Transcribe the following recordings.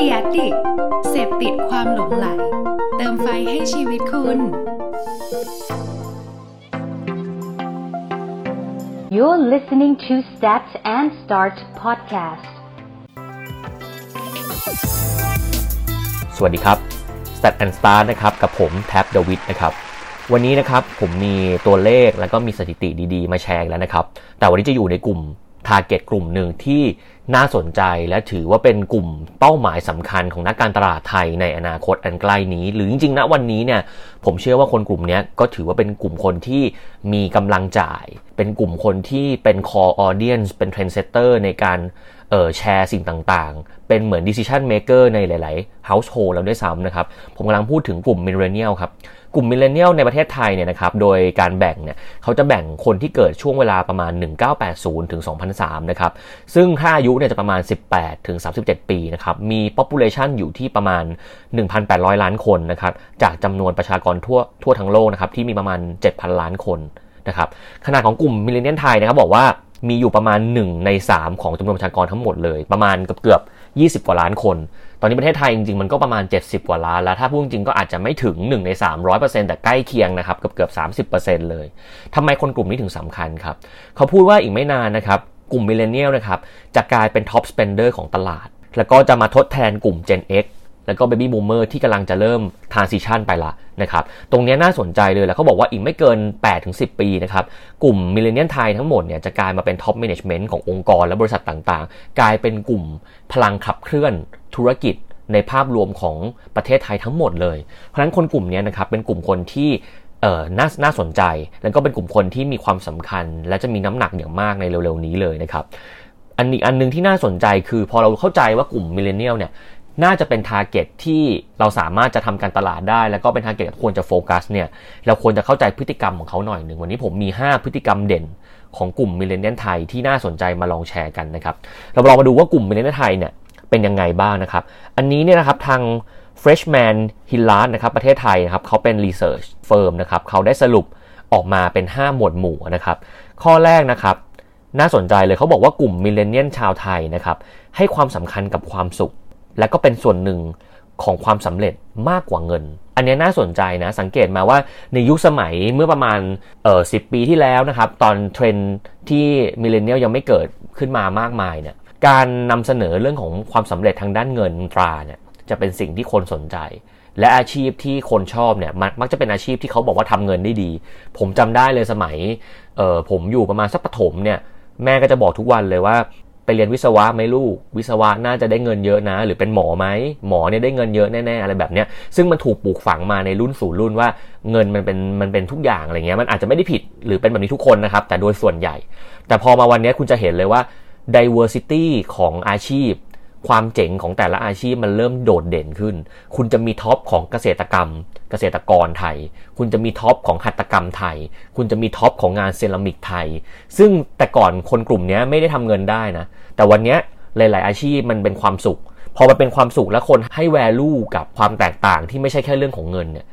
ดียดิกเสพติดความหลงไหล เติมไฟให้ชีวิตคุณ You're listening to Start and Start podcast. สวัสดีครับ Stat and Start นะครับ กับผมแท็บเดวิดนะครับ วันนี้นะครับผมมีตัวเลขแล้วก็มีสถิติดีๆ มาแชร์แล้วนะครับ แต่วันนี้จะอยู่ในกลุ่ม Target กลุ่มหนึ่งที่น่าสนใจและถือว่าเป็นกลุ่มเป้าหมายสำคัญของนักการตลาดไทยในอนาคตอันใกล้นี้ หรือจริงๆณวันนี้เนี่ยผมเชื่อว่าคนกลุ่มนี้ก็ถือว่าเป็นกลุ่มคนที่มีกำลังจ่าย เป็นกลุ่มคนที่เป็น core audience เป็น trend setter ในการเออแชร์สิ่งต่างๆ เป็นเหมือน decision maker ในหลาย ๆ household แล้วด้วยซ้ำนะครับ ผมกำลังพูดถึงกลุ่ม millennial ครับ กลุ่ม millennial ในประเทศไทยเนี่ยนะครับโดยการแบ่งเนี่ยเขาจะแบ่งคนที่เกิดช่วงเวลาประมาณ 1980 ถึง 2003 นะครับ ซึ่งถ้าอายุเนี่ยจะประมาณ 18 ถึง 37 ปีนะครับ มี population อยู่ที่ประมาณ 1,800 ล้านคนนะครับ จากจำนวนประชากรทั่วทั่วทั้งโลกนะครับที่มีประมาณ 7,000 ล้านคนนะครับ ขนาดของกลุ่ม millennial ไทยนะครับบอกว่ามีอยู่ประมาณ 1 ใน 3 ของจำนวนประชากรทั้งหมดเลย ประมาณเกือบเกือบ 20 กว่าล้านคน ตอนนี้ประเทศไทยจริงๆ มันก็ประมาณ 70 กว่าล้านแล้ว ถ้าพูดจริงก็อาจจะไม่ถึง 1 ใน 300%แต่ใกล้เคียงนะครับเกือบเกือบ30%เลยทำไมคนกลุ่มนี้ถึงสำคัญครับ เขาพูดว่าอีกไม่นานนะครับกลุ่ม Millennial นะครับจะกลายเป็น top spender ของตลาด แล้วก็จะมาทดแทนกลุ่ม Gen X แล้วก็ Baby Boomer ที่กำลังจะเริ่ม transition ไปละนะครับ ตรงนี้น่าสนใจเลยแล้วเขาบอกว่าอีกไม่เกิน 8-10 ปีนะครับ กลุ่ม Millennial ไทยทั้งหมดเนี่ยจะกลายมาเป็น top management ขององค์กรและบริษัทต่างๆ กลายเป็นกลุ่มพลังขับเคลื่อนธุรกิจในภาพรวมของประเทศไทยทั้งหมดเลย เพราะฉะนั้นคนกลุ่มนี้นะครับเป็นกลุ่มคนที่เอ่อน่าน่าสนใจ แล้วก็เป็นกลุ่มคนที่มีความสำคัญ และจะมีน้ำหนักอย่างมากในเร็วๆนี้เลยนะครับ อันอีกอันนึงที่น่าสนใจคือพอเราเข้าใจว่ากลุ่ม Millennial เนี่ย น่าจะเป็น target ที่เราสามารถจะทำการตลาดได้ แล้วก็เป็น target ที่ควรจะโฟกัสเนี่ยเราควรจะเข้าใจพฤติกรรมของเขาหน่อยหนึ่งวันนี้ผมมี 5 พฤติกรรมเด่นของกลุ่ม Millennial ไทยที่น่าสนใจมาลองแชร์กันนะครับเราลองมาดูว่ากลุ่ม Millennial ไทยเนี่ยเป็นยังไงบ้างนะครับ อันนี้เนี่ยนะครับทาง Freshman h i l l a r d นะครับประเทศไทยนะครับเขาเป็น Research Firm นะครับเขาได้สรุปออกมาเป็น 5 หมวดหมู่นะครับ ข้อแรกนะครับ น่าสนใจเลยเขาบอกว่ากลุ่ม Millennial ชาวไทยนะครับให้ความสำคัญกับความสุข และก็เป็นส่วนหนึ่งของความสำเร็จมากกว่าเงิน อันนี้น่าสนใจนะสังเกตมาว่าในยุคสมัยเมื่อประมาณเออสิบปีที่แล้วนะครับ ตอนเทรนที่มิเลเนียลยังไม่เกิดขึ้นมามากมายเนี่ยการนำเสนอเรื่องของความสำเร็จทางด้านเงินตราเนี่ยจะเป็นสิ่งที่คนสนใจ และอาชีพที่คนชอบเนี่ยมักจะเป็นอาชีพที่เขาบอกว่าทำเงินได้ดี ผมจำได้เลยสมัยเออผมอยู่ประมาณสักปฐมเนี่ยแม่ก็จะบอกทุกวันเลยว่า เรียนวิศวะไหมลูก วิศวะน่าจะได้เงินเยอะนะ หรือเป็นหมอไหมหมอเนี่ยได้เงินเยอะแน่ๆอะไรแบบเนี้ยซึ่งมันถูกปลูกฝังมาในรุ่นสู่รุ่นว่าเงินมันเป็นมันเป็นทุกอย่างอะไรเงี้ยมันอาจจะไม่ได้ผิดหรือเป็นแบบนี้ทุกคนนะครับ แต่โดยส่วนใหญ่ แต่พอมาวันนี้คุณจะเห็นเลยว่า diversity ของอาชีพ ความเจ๋งของแต่ละอาชีพมันเริ่มโดดเด่นขึ้น คุณจะมี top ของเกษตรกรรม เกษตรกรไทย คุณจะมี top ของหัตถกรรมไทย คุณจะมี top ของงานเซรามิกไทย ซึ่งแต่ก่อนคนกลุ่มนี้ไม่ได้ทำเงินได้นะ แต่วันนี้หลาย ๆ อาชีพมันเป็นความสุข พอมันเป็นความสุขและคนให้ value กับความแตกต่างที่ไม่ใช่แค่เรื่องของเงินเนี่ย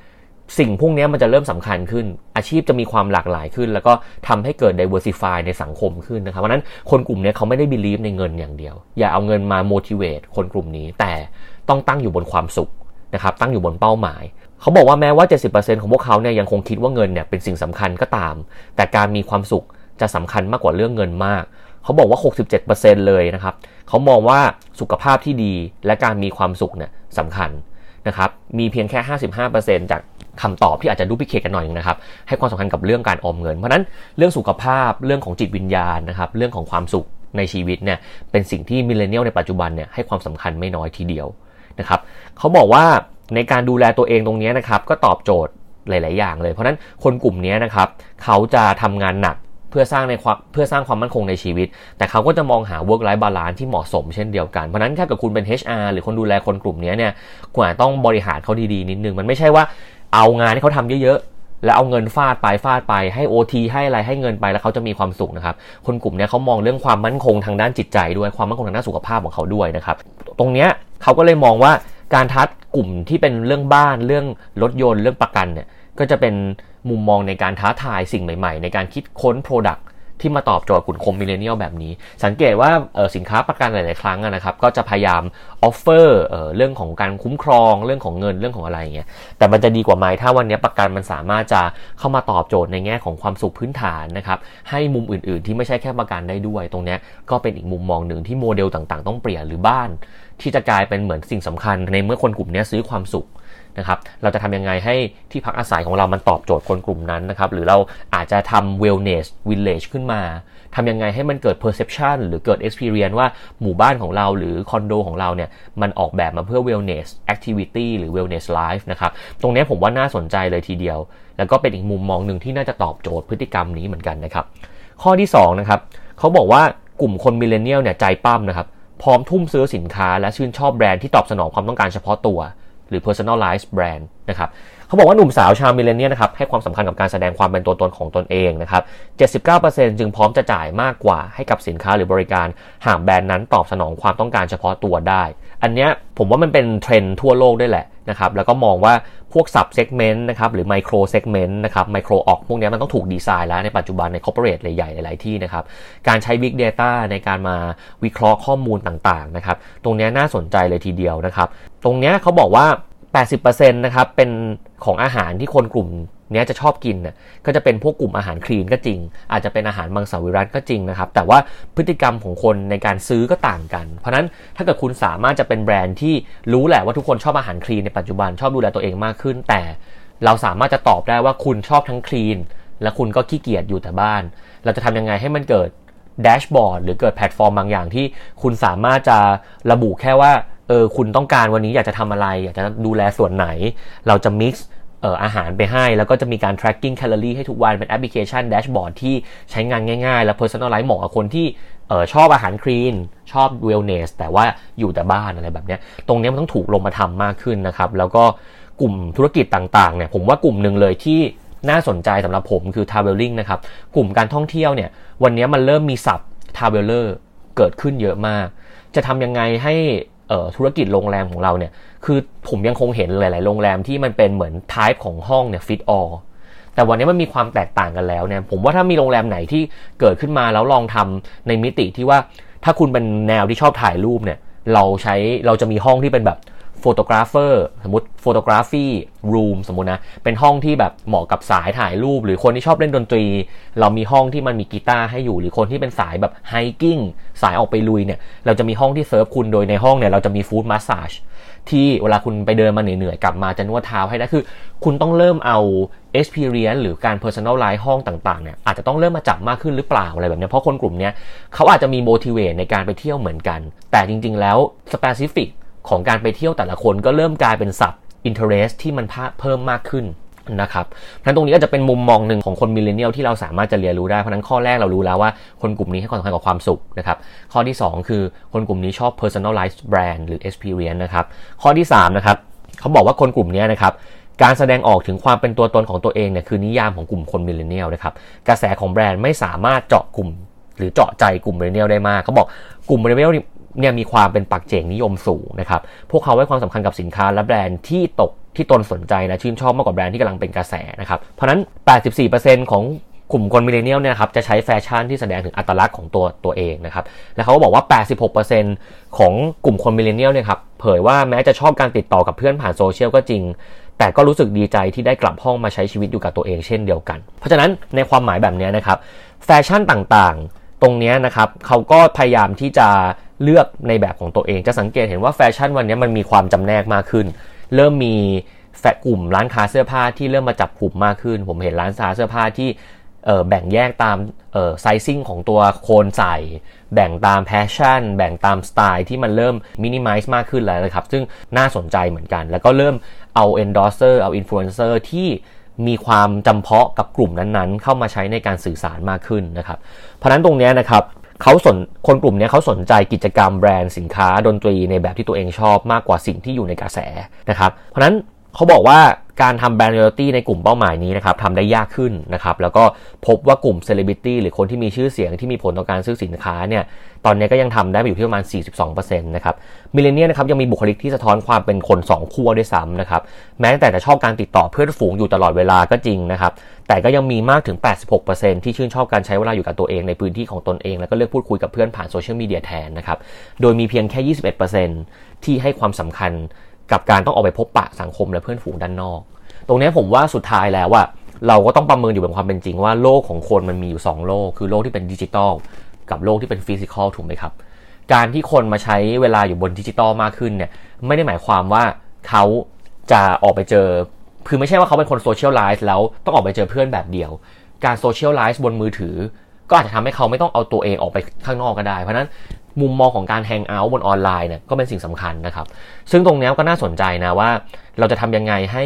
สิ่งพวกนี้มันจะเริ่มสำคัญขึ้น อาชีพจะมีความหลากหลายขึ้น แล้วก็ทำให้เกิด diversify ในสังคมขึ้นนะครับเพราะนั้นคนกลุ่มนี้เขาไม่ได้ believe ในเงินอย่างเดียว อย่าเอาเงินมา motivate คนกลุ่มนี้ แต่ต้องตั้งอยู่บนความสุขนะครับ ตั้งอยู่บนเป้าหมาย เขาบอกว่าแม้ว่า 70%ของพวกเขาเนี่ยยังคงคิดว่าเงินเนี่ยเป็นสิ่งสำคัญก็ตาม แต่การมีความสุขจะสำคัญมากกว่าเรื่องเงินมาก เขาบอกว่า 67%เลยนะครับ เขามองว่าสุขภาพที่ดีและการมีความสุขเนี่ยสำคัญนะครับ มีเพียงแค่ 55%จาก คำตอบที่อาจจะดู peak กันหน่อยนะครับ ให้ความสำคัญกับเรื่องการออมเงิน เพราะนั้นเรื่องสุขภาพเรื่องของจิตวิญญาณนะครับเรื่องของความสุขในชีวิตเนี่ยเป็นสิ่งที่ millennial ในปัจจุบันเนี่ยให้ความสำคัญไม่น้อยทีเดียวนะครับเขาบอกว่าในการดูแลตัวเองตรงนี้นะครับก็ตอบโจทย์หลาย ๆ อย่างเลย เพราะนั้นคนกลุ่มนี้นะครับเขาจะทำงานหนักเพื่อสร้างในความเพื่อสร้างความมั่นคงในชีวิต แต่เขาก็จะมองหา work life balance ที่เหมาะสมเช่นเดียวกัน เพราะนั้นถ้าเกิดคุณเป็น HR หรือคนดูแลคนกลุ่มนี้เนี่ยคุณอาจต้องบริหารเขาดี ๆ นิดนึง มันไม่ใช่ว่า เอางานที่เขาทำเยอะๆ แล้วเอาเงินฟาดไปฟาดไปให้ OT ให้อะไรให้เงินไปแล้วเขาจะมีความสุขนะครับ คนกลุ่มนี้เขามองเรื่องความมั่นคงทางด้านจิตใจด้วยความมั่นคงทางด้านสุขภาพของเขาด้วยนะครับ ตรงเนี้ยเขาก็เลยมองว่าการทัดกลุ่มที่เป็นเรื่องบ้านเรื่องรถยนต์เรื่องประกันเนี่ยก็จะเป็นมุมมองในการท้าทายสิ่งใหม่ ๆ ในการคิดค้น Product ที่มาตอบโจทย์กลุ่มคน millennial แบบนี้ สังเกตว่าสินค้าประกันหลาย ๆ ครั้งนะครับ ก็จะพยายาม offer เรื่องของการคุ้มครองเรื่องของเงินเรื่องของอะไรเงี้ยแต่มันจะดีกว่าไหมถ้าวันนี้ประกันมันสามารถจะเข้ามาตอบโจทย์ในแง่ของความสุขพื้นฐานนะครับให้มุมอื่น ๆ ที่ไม่ใช่แค่ประกันได้ด้วย ตรงนี้ก็เป็นอีกมุมมองหนึ่งที่โมเดลต่าง ๆ ต้องเปลี่ยนหรือบ้าน ที่จะกลายเป็นเหมือนสิ่งสำคัญในเมื่อคนกลุ่มนี้ซื้อความสุข นะครับเราจะทำยังไงให้ที่พักอาศัยของเรามันตอบโจทย์คนกลุ่มนั้นนะครับหรือเราอาจจะทำ wellness village ขึ้นมาทำยังไงให้มันเกิด perception หรือเกิด experience ว่าหมู่บ้านของเราหรือคอนโดของเราเนี่ยมันออกแบบมาเพื่อ wellness activity หรือ wellness life นะครับตรงนี้ผมว่าน่าสนใจเลยทีเดียว แล้วก็เป็นอีกมุมมองหนึ่งที่น่าจะตอบโจทย์พฤติกรรมนี้เหมือนกันนะครับข้อที่2นะครับเขาบอกว่ากลุ่มคนมิเลเนียลเนี่ยใจปั้มนะครับพร้อมทุ่มซื้อสินค้าและชื่นชอบแบรนด์ที่ตอบสนองความต้องการเฉพาะตัว หรือ personalized brand นะครับ เขาบอกว่าหนุ่มสาวชาว millennial นะครับให้ความสำคัญกับการแสดงความเป็นตัวตนของตนเองนะครับ 79%จึงพร้อมจะจ่ายมากกว่าให้กับสินค้าหรือบริการหากแบรนด์นั้นตอบสนองความต้องการเฉพาะตัวได้ อันนี้ผมว่ามันเป็นเทรนด์ทั่วโลกด้วยแหละนะครับแล้วก็มองว่าพวก sub segment นะครับหรือ micro segment นะครับ micro ออกพวกนี้มันต้องถูกดีไซน์แล้วในปัจจุบันใน corporate ใหญ่ๆหลายๆที่นะครับ การใช้ big data ในการมาวิเคราะห์ข้อมูลต่างๆนะครับ ตรงนี้น่าสนใจเลยทีเดียวนะครับ ตรงนี้เขาบอกว่า 80%นะครับเป็น ของอาหารที่คนกลุ่มนี้จะชอบกินน่ยก็จะเป็นพวกกลุ่มอาหารคลีนก็จริง อาจจะเป็นอาหารมังสวิรัตก็จริงนะครับ แต่ว่าพฤติกรรมของคนในการซื้อก็ต่างกัน เพราะนั้นถ้าเกิดคุณสามารถจะเป็นแบรนด์ที่รู้แหละว่าทุกคนชอบอาหารคลีนในปัจจุบันชอบดูแลตัวเองมากขึ้น แต่เราสามารถจะตอบได้ว่าคุณชอบทั้งคลีนและคุณก็ขี้เกียจอยู่แต่บ้าน เราจะทำยังไงให้มันเกิด dashboard หรือเกิดแพลตฟอร์มบางอย่างที่คุณสามารถจะระบุแค่ว่า เออคุณต้องการวันนี้อยากจะทำอะไร อยากจะดูแลส่วนไหน เราจะ mix เอ่ออาหารไปให้ แล้วก็จะมีการ tracking calorie ให้ทุกวันเป็นแอปพลิเคชัน dashboard ที่ใช้งานง่าย ๆ และ personalize เหมาะกับคนที่เออชอบอาหารคลีน ชอบ wellness แต่ว่าอยู่แต่บ้านอะไรแบบนี้ตรงนี้มันต้องถูกลงมาทำมากขึ้นนะครับ แล้วก็กลุ่มธุรกิจต่างๆเนี่ยผมว่ากลุ่มหนึ่งเลยที่น่าสนใจสำหรับผมคือ traveling นะครับ กลุ่มการท่องเที่ยวเนี่ยวันนี้มันเริ่มมีศัพท์ traveler เกิดขึ้นเยอะมาก จะทำยังไงให้ ธุรกิจโรงแรมของเราเนี่ย คือผมยังคงเห็นหลาย ๆ โรงแรมที่มันเป็นเหมือนทายของห้องเนี่ยฟิตออลแต่วันนี้มันมีความแตกต่างกันแล้วเนี่ย ผมว่าถ้ามีโรงแรมไหนที่เกิดขึ้นมาแล้วลองทำในมิติที่ว่าถ้าคุณเป็นแนวที่ชอบถ่ายรูปเนี่ย เราใช้เราจะมีห้องที่เป็นแบบ photographer สมมติ photography room สมมตินะ เป็นห้องที่แบบเหมาะกับสายถ่ายรูป หรือคนที่ชอบเล่นดนตรี เรามีห้องที่มันมีกีตาร์ให้อยู่ หรือคนที่เป็นสายแบบ hiking สายออกไปลุยเนี่ย เราจะมีห้องที่เซิร์ฟคุณโดยในห้องเนี่ย เราจะมี foot massage ที่เวลาคุณไปเดินมาเหนื่อยๆ กลับมาจะนวดเท้าให้ได้คือ คุณต้องเริ่มเอา experience หรือการ personalize ห้องต่างๆเนี่ยอาจจะต้องเริ่มมาจับมากขึ้นหรือเปล่าอะไรแบบนี้เพราะคนกลุ่มนี้เขาอาจจะมี motivate ในการไปเที่ยวเหมือนกัน แต่จริงๆแล้ว specific ของการไปเที่ยวแต่ละคนก็เริ่มกลายเป็น sub interest ที่มันเพิ่มมากขึ้นนะครับนั้นตรงนี้ก็จะเป็นมุมมองหนึ่งของคน millennial ที่เราสามารถจะเรียนรู้ได้ เพราะนั้นข้อแรกเรารู้แล้วว่าคนกลุ่มนี้ให้ความสำคัญกับความสุขนะครับ ข้อที่ 2 คือคนกลุ่มนี้ชอบ personalized brand หรือ experience นะครับ ข้อที่3นะครับเขาบอกว่าคนกลุ่มนี้นะครับการแสดงออกถึงความเป็นตัวตนของตัวเองเนี่ยคือนิยามของกลุ่มคน millennial นะครับ กระแสของแบรนด์ไม่สามารถเจาะกลุ่ม หรือเจาะใจกลุ่ม millennial ได้มากเขาบอกกลุ่ม millennial เนี่ยมีความเป็นปัจเจกนิยมสูงนะครับ พวกเขาให้ความสำคัญกับสินค้าและแบรนด์ที่ตกที่ตนสนใจนะชื่นชอบมากกว่าแบรนด์ที่กำลังเป็นกระแสนะครับ เพราะนั้น 84%ของกลุ่มคน millennial เนี่ยครับจะใช้แฟชั่นที่แสดงถึงอัตลักษณ์ของตัวตัวเองนะครับ และเขาก็บอกว่า 86%ของกลุ่มคน millennial เนี่ยครับเผยว่าแม้จะชอบการติดต่อกับเพื่อนผ่านโซเชียลก็จริง แต่ก็รู้สึกดีใจที่ได้กลับห้องมาใช้ชีวิตอยู่กับตัวเองเช่นเดียวกัน เพราะฉะนั้นในความหมายแบบนี้นะครับแฟชั่นต่างๆ ตรงนี้นะครับเขาก็พยายามที่จะ เลือกในแบบของตัวเอง จะสังเกตเห็นว่าแฟชั่นวันนี้มันมีความจำแนกมากขึ้น เริ่มมีแฟกลุ่มร้านค้าเสื้อผ้าที่เริ่มมาจับกลุ่มมากขึ้น ผมเห็นร้านค้าเสื้อผ้าที่แบ่งแยกตาม sizing ของตัวคนใส่ แบ่งตาม passion แบ่งตามสไตล์ที่มันเริ่มมินิมัลมากขึ้นแล้วนะครับ ซึ่งน่าสนใจเหมือนกัน แล้วก็เริ่มเอา endorser เอา influencer ที่มีความจำเพาะกับกลุ่มนั้นๆ เข้ามาใช้ในการสื่อสารมากขึ้นนะครับ เพราะนั้นตรงนี้นะครับ เขาสนคนกลุ่มนี้เขาสนใจกิจกรรมแบรนด์สินค้าดนตรีในแบบที่ตัวเองชอบมากกว่าสิ่งที่อยู่ในกระแสนะครับ เพราะนั้น เขาบอกว่าการทำแบรนด์ loyalty ในกลุ่มเป้าหมายนี้นะครับทำได้ยากขึ้นนะครับ แล้วก็พบว่ากลุ่ม celebrity หรือคนที่มีชื่อเสียงที่มีผลต่อการซื้อสินค้าเนี่ย ตอนนี้ก็ยังทำได้อยู่ที่ประมาณ 42%นะครับ millennial นะครับยังมีบุคลิกที่สะท้อนความเป็นคน 2 ขั้วด้วยซ้ำนะครับ แม้แต่จะชอบการติดต่อเพื่อนฝูงอยู่ตลอดเวลาก็จริงนะครับ แต่ก็ยังมีมากถึง 86%ที่ชื่นชอบการใช้เวลาอยู่กับตัวเองในพื้นที่ของตนเอง แล้วก็เลือกพูดคุยกับเพื่อนผ่านโซเชียลมีเดียแทนนะครับ โดยมีเพียงแค่ 21%ที่ให้ความสำคัญ กับการต้องออกไปพบปะสังคมและเพื่อนฝูงด้านนอก ตรงนี้ผมว่าสุดท้ายแล้วว่าเราก็ต้องประเมินอยู่บนความเป็นจริงว่าโลกของคนมันมีอยู่ 2 โลก คือโลกที่เป็นดิจิตอลกับโลกที่เป็น physical ถูกไหมครับ การที่คนมาใช้เวลาอยู่บนดิจิตอลมากขึ้นเนี่ยไม่ได้หมายความว่าเขาจะออกไปเจอคือไม่ใช่ว่าเขาเป็นคน socialize แล้วต้องออกไปเจอเพื่อนแบบเดียว การ socialize บนมือถือ ก็อาจจะทำให้เขาไม่ต้องเอาตัวเองออกไปข้างนอกก็ได้ เพราะนั้นมุมมองของการ hangout บนออนไลน์เนี่ยก็เป็นสิ่งสำคัญนะครับ ซึ่งตรงนี้ก็น่าสนใจนะว่า เราจะทำยังไงให้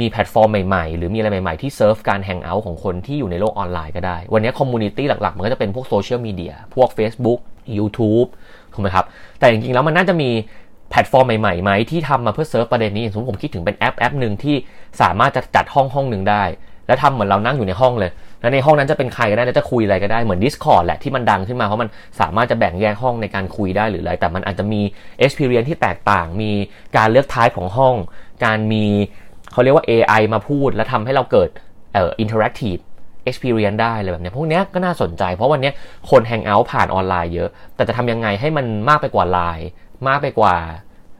มีแพลตฟอร์มใหม่ๆ หรือมีอะไรใหม่ๆ ที่เซิร์ฟการ hangout ของคนที่อยู่ในโลกออนไลน์ก็ได้ วันนี้ community หลักๆ มันก็จะเป็นพวกโซเชียลมีเดียพวก Facebook YouTube ถูกไหมครับ แต่จริงๆแล้วมันน่าจะมีแพลตฟอร์มใหม่ๆไหมที่ทำมาเพื่อเซิร์ฟประเด็นนี้สมมติผมคิดถึงเป็นแอปแอปหนึ่งที่สามารถจะจัดห้องห้องหนึ่งได้ แล้วทำเหมือนเรานั่งอยู่ในห้องเลย แล้วในห้องนั้นจะเป็นใครก็ได้แล้วจะคุยอะไรก็ได้ เหมือน Discord แหละที่มันดังขึ้นมา เพราะมันสามารถจะแบ่งแยกห้องในการคุยได้หรืออะไร แต่มันอาจจะมี experience ที่แตกต่าง มีการเลือก type ของห้อง การมีเขาเรียกว่า AI มาพูด แล้วทำให้เราเกิดเอ่อ interactive experience ได้เลยแบบนี้พวกนี้ก็น่าสนใจ เพราะวันนี้คน hang out ผ่านออนไลน์เยอะ แต่จะทำยังไงให้มันมากไปกว่า Line มากไปกว่า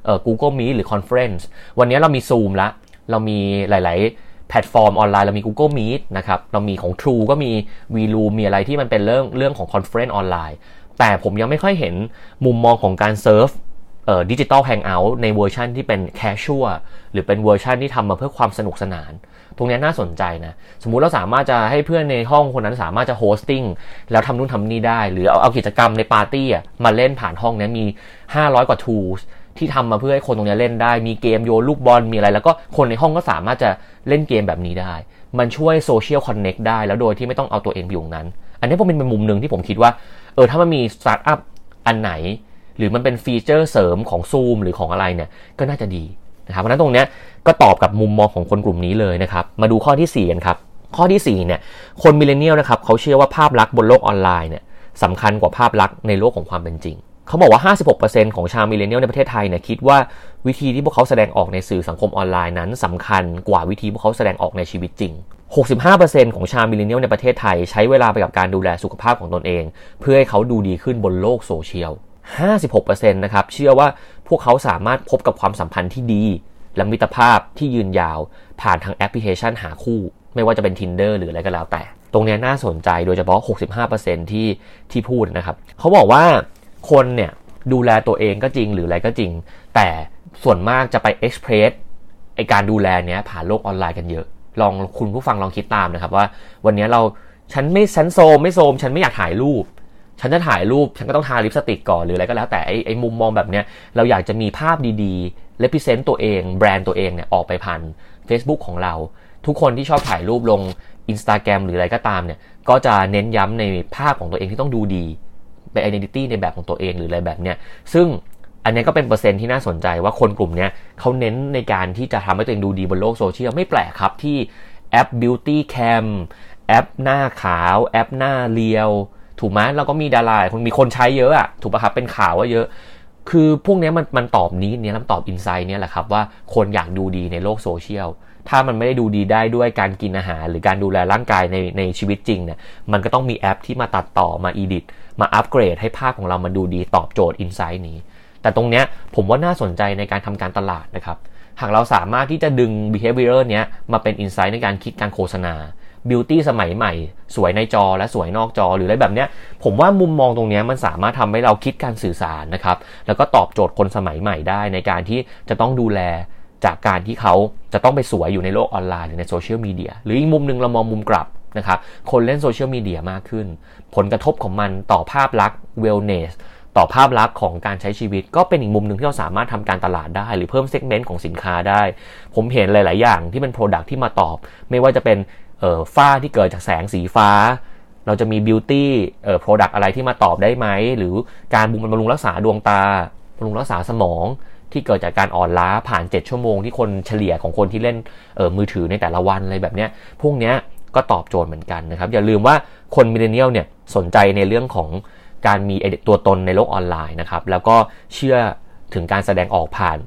เอ่อ Google Meet หรือ Conference วันนี้เรามี Zoom ละ เรามีหลาย ๆ แพลตฟอร์มออนไลน์เรามี Google Meet นะครับ เรามีของ True ก็มี VROOM มีอะไรที่มันเป็นเรื่องเรื่องของ Conference ออนไลน์แต่ผมยังไม่ค่อยเห็นมุมมองของการ serve digital hangout ในเวอร์ชันที่เป็น casualหรือเป็นเวอร์ชันที่ทำมาเพื่อความสนุกสนาน ตรงนี้น่าสนใจนะ สมมุติเราสามารถจะให้เพื่อนในห้องคนนั้นสามารถจะ hosting แล้วทำนู่นทำนี่ได้ หรือเอาเอากิจกรรมในปาร์ตี้มาเล่นผ่านห้องนี้มี 500 กว่า tools ที่ทำมาเพื่อให้คนตรงนี้เล่นได้ มีเกมโยนลูกบอลมีอะไร แล้วก็คนในห้องก็สามารถจะเล่นเกมแบบนี้ได้ มันช่วย social connect ได้แล้วโดยที่ไม่ต้องเอาตัวเองไปอยู่นั้น อันนี้ผมเป็นมุมหนึ่งที่ผมคิดว่า เออถ้ามันมีสตาร์ทอัพอันไหน หรือมันเป็นฟีเจอร์เสริมของ Zoom หรือของอะไรเนี่ยก็น่าจะดีนะครับเพราะนั้นตรงเนี้ยก็ตอบกับมุมมองของคนกลุ่มนี้เลยนะครับมาดูข้อที่4กันครับข้อที่4เนี่ยคนมิเลเนียลนะครับเขาเชื่อว่าภาพลักษณ์บนโลกออนไลน์เนี่ยสำคัญกว่าภาพลักษณ์ในโลกของความเป็นจริง เขาบอกว่า 56%ของชาวมิเลเนียลในประเทศไทยเนี่ยคิดว่าวิธีที่พวกเขาแสดงออกในสื่อสังคมออนไลน์นั้นสำคัญกว่าวิธีพวกเขาแสดงออกในชีวิตจริง 65%ของชาวมิเลเนียลในประเทศไทย ใช้เวลาไปกับการดูแลสุขภาพของตนเอง เพื่อให้เขาดูดีขึ้นบนโลกโซเชียล 56%นะครับเชื่อว่าพวกเขาสามารถพบกับความสัมพันธ์ที่ดี และมิตรภาพที่ยืนยาว ผ่านทางแอปพลิเคชันหาคู่ ไม่ว่าจะเป็น Tinder หรืออะไรก็แล้วแต่ ตรงนี้น่าสนใจโดยเฉพาะ 65%ที่ที่พูดนะครับเขาบอกว่า คนเนี่ยดูแลตัวเองก็จริงหรืออะไรก็จริง แต่ส่วนมากจะไปเอ็กซ์เพรสไอการดูแลเนี้ยผ่านโลกออนไลน์กันเยอะ ลองคุณผู้ฟังลองคิดตามนะครับว่า วันนี้เราฉันไม่ฉันโซมไม่โซม ฉันไม่อยากถ่ายรูป ฉันจะถ่ายรูป ฉันก็ต้องทาลิปสติกก่อนหรืออะไรก็แล้วแต่ไอไอมุมมองแบบเนี้ยเราอยากจะมีภาพดีๆเลพิเซนต์ตัวเอง แบรนด์ตัวเองเนี่ยออกไปผ่าน Facebook ของเรา ทุกคนที่ชอบถ่ายรูปลง Instagram หรืออะไรก็ตามเนี่ยก็จะเน้นย้ำในภาพของตัวเองที่ต้องดูดี เป็น identity ในแบบของตัวเองหรืออะไรแบบเนี้ยซึ่งอันนี้ก็เป็นเปอร์เซ็นที่น่าสนใจว่าคนกลุ่มนี้เขาเน้นในการที่จะทำให้ตัวเองดูดีบนโลกโซเชียลไม่แปลกครับที่แอป Beauty Cam แอปหน้าขาว แอปหน้าเรียว ถูกไหมเราก็มีดาราคนมีคนใช้เยอะอะถูกปะครับเป็นข่าวว่าเยอะ คือพวกนี้มันมันตอบนี้เนี่ยมันตอบ insight เนี่ยแหละครับว่าคนอยากดูดีในโลกโซเชียล ถ้ามันไม่ได้ดูดีได้ด้วยการกินอาหาร หรือการดูแลร่างกายในในชีวิตจริงเนี่ยมันก็ต้องมีแอปที่มาตัดต่อมา edit มาอัปเกรดให้ภาพของเรามันดูดีตอบโจทย์ insight นี้ แต่ตรงเนี้ยผมว่าน่าสนใจในการทำการตลาดนะครับ หากเราสามารถที่จะดึง behavior เนี้ยมาเป็น insight ในการคิดการโฆษณา beauty สมัยใหม่ สวยในจอและสวยนอกจอหรืออะไรแบบเนี้ยผมว่ามุมมองตรงเนี้ยมันสามารถทำให้เราคิดการสื่อสารนะครับ แล้วก็ตอบโจทย์คนสมัยใหม่ได้ในการที่จะต้องดูแล จากการที่เขาจะต้องไปสวยอยู่ในโลกออนไลน์หรือในโซเชียลมีเดียหรืออีกมุมหนึ่งเรามองมุมกลับนะครับคนเล่นโซเชียลมีเดียมากขึ้น ผลกระทบของมันต่อภาพลักษณ์ wellness ต่อภาพลักษณ์ของการใช้ชีวิต ก็เป็นอีกมุมหนึ่งที่เราสามารถทำการตลาดได้ หรือเพิ่ม segment ของสินค้าได้ ผมเห็นหลาย ๆ อย่างที่เป็น Product ที่มาตอบ ไม่ว่าจะเป็นฝ้าที่เกิดจากแสงสีฟ้า เราจะมี beauty เอ่อ product อะไรที่มาตอบได้ไหม หรือการบำรุงรักษาดวงตาบำรุงรักษาสมอง ที่เกิดจากการอ่อนล้าผ่าน 7 ชั่วโมงที่คนเฉลี่ยของคนที่เล่นเออมือถือในแต่ละวันอะไรแบบเนี้ยพวกเนี้ยก็ตอบโจทย์เหมือนกันนะครับ อย่าลืมว่าคนมิเลเนียลเนี่ยสนใจในเรื่องของการมีตัวตนในโลกออนไลน์นะครับ แล้วก็เชื่อถึงการแสดงออกผ่าน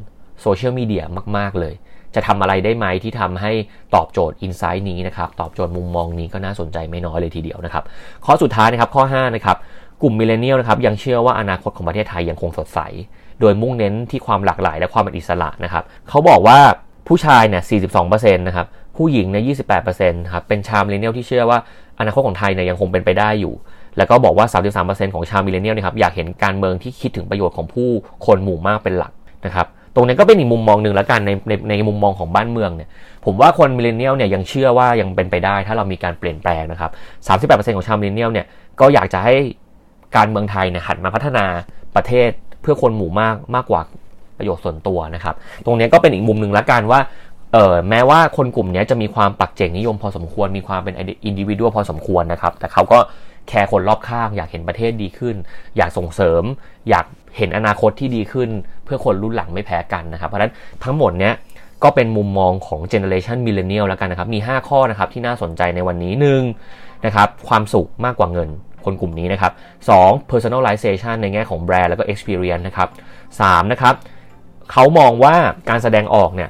โซเชียลมีเดียมาก ๆ เลย จะทำอะไรได้ไหมที่ทำให้ตอบโจทย์ insight นี้นะครับ ตอบโจทย์มุมมองนี้ก็น่าสนใจไม่น้อยเลยทีเดียวนะครับ ข้อสุดท้ายนะครับข้อ 5 นะครับ กลุ่มมิเลเนียลนะครับยังเชื่อว่าอนาคตของประเทศไทยยังคงสดใส โดยมุ่งเน้นที่ความหลากหลายและความเป็นอิสระนะครับเขาบอกว่าผู้ชายเนี่ย 42%นะครับ ผู้หญิงเนี่ย 28%ครับ เป็นชาวมิเลเนียลที่เชื่อว่าอนาคตของไทยเนี่ยยังคงเป็นไปได้อยู่ แล้วก็บอกว่า 33%ของชาวมิเลเนียลนะครับอยากเห็นการเมืองที่คิดถึงประโยชน์ของผู้คนหมู่มากเป็นหลักนะครับ ตรงนี้ก็เป็นอีกมุมมองหนึ่งแล้วกันในในในมุมมองของบ้านเมืองเนี่ย ผมว่าคนมิเลเนียลเนี่ยยังเชื่อว่ายังเป็นไปได้ ถ้าเรามีการเปลี่ยนแปลงนะครับ 38%ของชาวมิเลเนียลเนี่ยก็อยากจะให้การเมืองไทยเนี่ยหันมาพัฒนาประเทศ เพื่อคนหมู่มากมากกว่าประโยชน์ส่วนตัวนะครับ ตรงนี้ก็เป็นอีกมุมหนึ่งละกันว่าเออแม้ว่าคนกลุ่มนี้จะมีความปัจเจกนิยมพอสมควร มีความเป็น individual พอสมควรนะครับ แต่เขาก็แคร์คนรอบข้าง อยากเห็นประเทศดีขึ้น อยากส่งเสริม อยากเห็นอนาคตที่ดีขึ้น เพื่อคนรุ่นหลังไม่แพ้กันนะครับ เพราะฉะนั้นทั้งหมดเนี้ยก็เป็นมุมมองของเจเนอเรชันมิเลเนียลแล้วกันนะครับ มี 5 ข้อนะครับที่น่าสนใจในวันนี้หนึ่งนะครับความสุขมากกว่าเงิน คนกลุ่มนี้นะครับ 2. personalization ในแง่ของแบรนด์แล้วก็ experience นะครับ 3. นะครับเขามองว่าการแสดงออกเนี่ย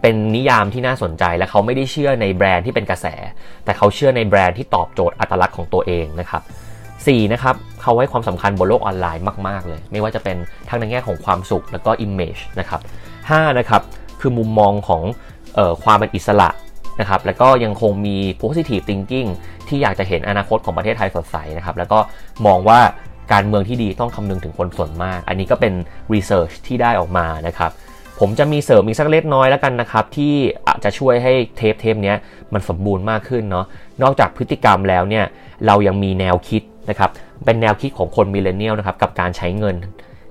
เป็นนิยามที่น่าสนใจและเขาไม่ได้เชื่อในแบรนด์ที่เป็นกระแส แต่เขาเชื่อในแบรนด์ที่ตอบโจทย์อัตลักษณ์ของตัวเองนะครับ4นะครับเขาให้ความสำคัญบนโลกออนไลน์มาก ๆ เลย ไม่ว่าจะเป็นทั้งในแง่ของความสุขแล้วก็ image นะครับ5นะครับคือมุมมองของออความเป็นอิสระ นะครับแล้วก็ยังคงมี positive thinking ที่อยากจะเห็นอนาคตของประเทศไทยสดใสนะครับแล้วก็มองว่าการเมืองที่ดีต้องคำนึงถึงคนส่วนมาก อันนี้ก็เป็น research ที่ได้ออกมานะครับผมจะมีเสริมอีกสักเล็กน้อยแล้วกันนะครับ ที่อาจจะช่วยให้เทปเทปนี้มันสมบูรณ์มากขึ้นเนาะนอกจากพฤติกรรมแล้วเนี่ยเรายังมีแนวคิดนะครับเป็นแนวคิดของคนมิเลเนียลนะครับกับการใช้เงิน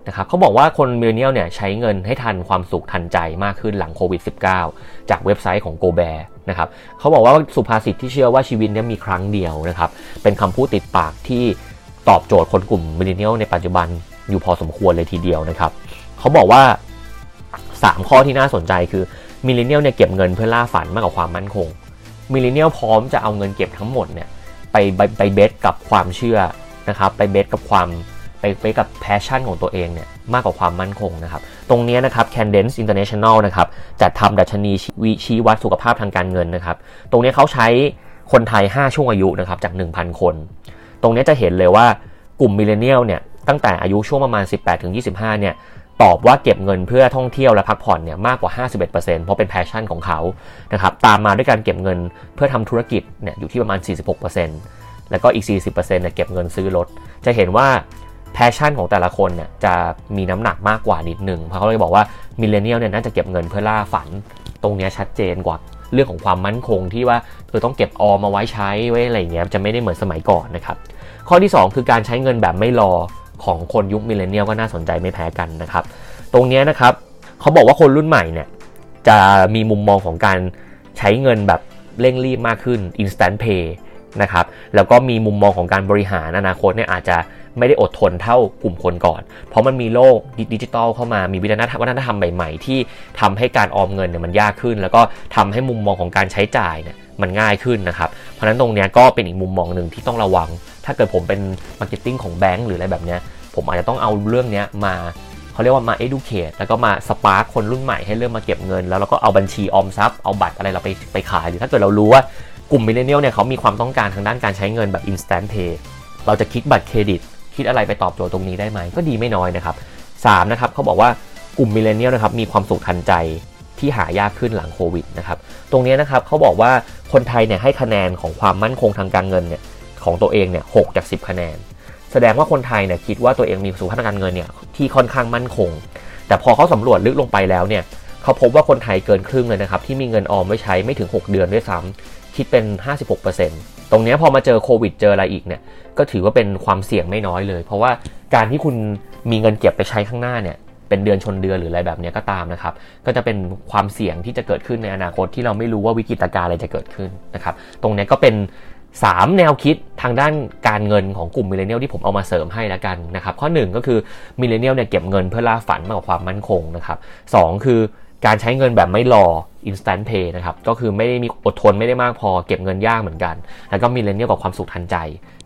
นะครับเขาบอกว่าคนมิเลเนียลเนี่ยใช้เงินให้ทันความสุขทันใจมากขึ้นหลังโควิด -19 จากเว็บไซต์ของ g o b a r นะครับเขาบอกว่าสุภาษิตที่เชื่อว่าชีวิตนี้มีครั้งเดียวนะครับเป็นคำพูดติดปากที่ตอบโจทย์คนกลุ่มมิเลเนียลในปัจจุบันอยู่พอสมควรเลยทีเดียวนะครับเขาบอกว่า 3 ข้อที่น่าสนใจคือมิเลเนียลเนี่ยเก็บเงินเพื่อล่าฝันมากกว่าความมั่นคงมิเลเนียลพร้อมจะเอาเงินเก็บทั้งหมดเนี่ยไปไป base กับความเชื่อนะครับไป base กับความ ไปไปกับ passion ของตัวเองเนี่ยมากกว่าความมั่นคงนะครับ ตรงนี้นะครับ Kadence International นะครับจัดทำดัชนีวิชี้วัดสุขภาพทางการเงินนะครับ ตรงนี้เขาใช้คนไทย 5 ช่วงอายุนะครับจาก 1,000 คน ตรงนี้จะเห็นเลยว่ากลุ่มมิเลเนียลเนี่ยตั้งแต่อายุช่วงประมาณ 18-25 เนี่ยตอบว่าเก็บเงินเพื่อท่องเที่ยวและพักผ่อนเนี่ยมากกว่า 51%เพราะเป็น passion ของเขานะครับตามมาด้วยการเก็บเงินเพื่อทำธุรกิจเนี่ยอยู่ที่ประมาณ 46%แล้วก็อีก 40%เนี่ยเก็บเงินซื้อรถ จะเห็นว่า passion ของแต่ละคนเนี่ยจะมีน้ำหนักมากกว่านิดนึง เพราะเขาเลยบอกว่า millennial เนี่ยน่าจะเก็บเงินเพื่อล่าฝัน ตรงนี้ชัดเจนกว่าเรื่องของความมั่นคงที่ว่าเออต้องเก็บออมมาไว้ใช้ไว้อะไรเงี้ยจะไม่ได้เหมือนสมัยก่อนนะครับ ข้อที่ 2 คือการใช้เงินแบบไม่รอของคนยุค millennial ก็น่าสนใจไม่แพ้กันนะครับ ตรงนี้นะครับเขาบอกว่าคนรุ่นใหม่เนี่ยจะมีมุมมองของการใช้เงินแบบเร่งรีบมากขึ้น instant pay นะครับแล้วก็มีมุมมองของการบริหารอนาคตเนี่ยอาจจะ ไม่ได้อดทนเท่ากลุ่มคนก่อน เพราะมันมีโลกดิจิทัลเข้ามามีวิถีวัฒนธรรมใหม่ๆ ที่ทำให้การออมเงินเนี่ยมันยากขึ้น แล้วก็ทำให้มุมมองของการใช้จ่ายเนี่ยมันง่ายขึ้นนะครับ เพราะนั้นตรงนี้ก็เป็นอีกมุมมองหนึ่งที่ต้องระวัง ถ้าเกิดผมเป็น marketing ของแบงก์หรืออะไรแบบนี้ผมอาจจะต้องเอาเรื่องนี้มาเขาเรียกว่ามา educate แล้วก็มา spark คนรุ่นใหม่ให้เริ่มมาเก็บเงิน แล้วเราก็เอาบัญชีออมทรัพย์เอาบัตรอะไรเราไปไปขายหรือถ้าเกิดเรารู้ว่ากลุ่ม millennial เนี่ยเขามีความต้องการทางด้านการใช้เงินแบบ instant pay เราจะคิดบัตรเครดิต คิดอะไรไปตอบโจทย์ตรงนี้ได้ไหมก็ดีไม่น้อยนะครับ3นะครับเขาบอกว่ากลุ่ม millennial นะครับมีความสุขทันใจที่หายากขึ้นหลังโควิดนะครับตรงนี้นะครับเขาบอกว่าคนไทยเนี่ยให้คะแนนของความมั่นคงทางการเงินเนี่ยของตัวเองเนี่ยหกจาก 10 คะแนน แสดงว่าคนไทยเนี่ยคิดว่าตัวเองมีสุขภาพทางการเงินเนี่ยที่ค่อนข้างมั่นคง แต่พอเขาสำรวจลึกลงไปแล้วเนี่ยเขาพบว่าคนไทยเกินครึ่งเลยนะครับที่มีเงินออมไว้ใช้ไม่ถึง 6 เดือนด้วยซ้ำคิดเป็น 56% ตรงนี้พอมาเจอโควิดเจออะไรอีกเนี่ยก็ถือว่าเป็นความเสี่ยงไม่น้อยเลย เพราะว่าการที่คุณมีเงินเก็บไปใช้ข้างหน้าเนี่ยเป็นเดือนชนเดือนหรืออะไรแบบนี้ก็ตามนะครับ ก็จะเป็นความเสี่ยงที่จะเกิดขึ้นในอนาคตที่เราไม่รู้ว่าวิกฤตการณ์อะไรจะเกิดขึ้นนะครับ ตรงนี้ก็เป็น 3 แนวคิดทางด้านการเงินของกลุ่ม millennial ที่ผมเอามาเสริมให้แล้วกันนะครับ ข้อ 1 ก็คือmillennial เนี่ยเก็บเงินเพื่อล่าฝันมากกว่าความมั่นคงนะครับสองคือ การใช้เงินแบบไม่รอ instant pay นะครับ ก็คือไม่ได้มีอดทนไม่ได้มากพอเก็บเงินยากเหมือนกัน แล้วก็ millennial กับความสุขทันใจ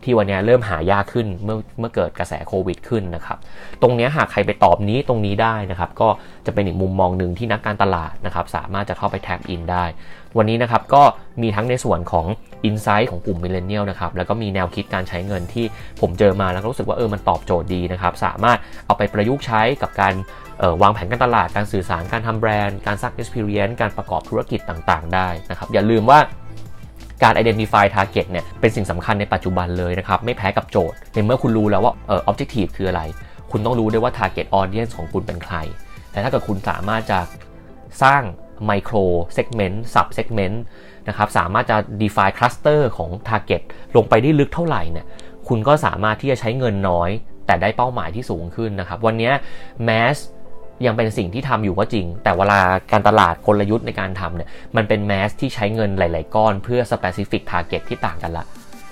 ที่วันนี้เริ่มหายากขึ้นเมื่อเมื่อเกิดกระแสโควิดขึ้นนะครับ ตรงนี้หากใครไปตอบ need ตรงนี้ได้นะครับ ก็จะเป็นอีกมุมมองหนึ่งที่นักการตลาดนะครับ สามารถจะเข้าไป tap in ได้ วันนี้นะครับก็มีทั้งในส่วนของ insight ของกลุ่ม millennial นะครับ แล้วก็มีแนวคิดการใช้เงินที่ผมเจอมาแล้วก็รู้สึกว่าเออมันตอบโจทย์ดีนะครับ สามารถเอาไปประยุกต์ใช้กับการ วางแผนการตลาด การสื่อสาร การทำแบรนด์ การสร้าง experience การประกอบธุรกิจต่างๆ ได้นะครับ อย่าลืมว่าการ identify target เนี่ย เป็นสิ่งสำคัญในปัจจุบันเลยนะครับ ไม่แพ้กับโจทย์ ในเมื่อคุณรู้แล้วว่าเออ objective คืออะไร คุณต้องรู้ด้วยว่า target audience ของคุณเป็นใคร แต่ถ้าเกิดคุณสามารถจะสร้าง micro segment sub segment นะครับ สามารถจะ define cluster ของ target ลงไปได้ลึกเท่าไหร่เนี่ย คุณก็สามารถที่จะใช้เงินน้อย แต่ได้เป้าหมายที่สูงขึ้นนะครับ วันนี้ mass ยังเป็นสิ่งที่ทำอยู่ก็จริง แต่เวลาการตลาดกลยุทธ์ในการทำเนี่ยมันเป็นแมสที่ใช้เงินหลาย ๆ ก้อน เพื่อ specific target ที่ต่างกันละ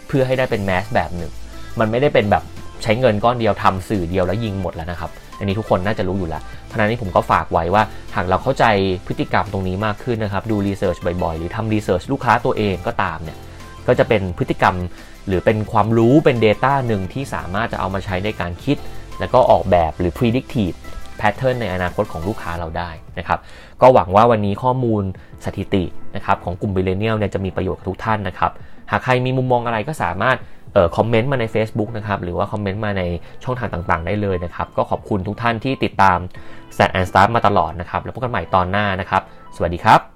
เพื่อให้ได้เป็นแมสแบบหนึ่ง มันไม่ได้เป็นแบบใช้เงินก้อนเดียวทำสื่อเดียวแล้วยิงหมดแล้วนะครับ อันนี้ทุกคนน่าจะรู้อยู่แล้วเพราะนั้นนี่ผมก็ฝากไว้ว่าหากเราเข้าใจพฤติกรรมตรงนี้มากขึ้นนะครับ ดู research บ่อย ๆ หรือทำ research ลูกค้าตัวเองก็ตามเนี่ย ก็จะเป็นพฤติกรรมหรือเป็นความรู้เป็น Data หนึ่งที่สามารถจะเอามาใช้ในการคิด แล้วก็ออกแบบหรือ predictive pattern ในอนาคตของลูกค้าเราได้นะครับก็หวังว่าวันนี้ข้อมูลสถิตินะครับของกลุ่ม millennial เนี่ยจะมีประโยชน์กับทุกท่านนะครับหากใครมีมุมมองอะไรก็สามารถเอ่อคอมเมนต์มาใน Facebook นะครับหรือว่าคอมเมนต์มาในช่องทางต่างๆ ได้เลยนะครับ ก็ขอบคุณทุกท่านที่ติดตาม s ซ t and Start มาตลอดนะครับ แล้วพบกันใหม่ตอนหน้านะครับ สวัสดีครับ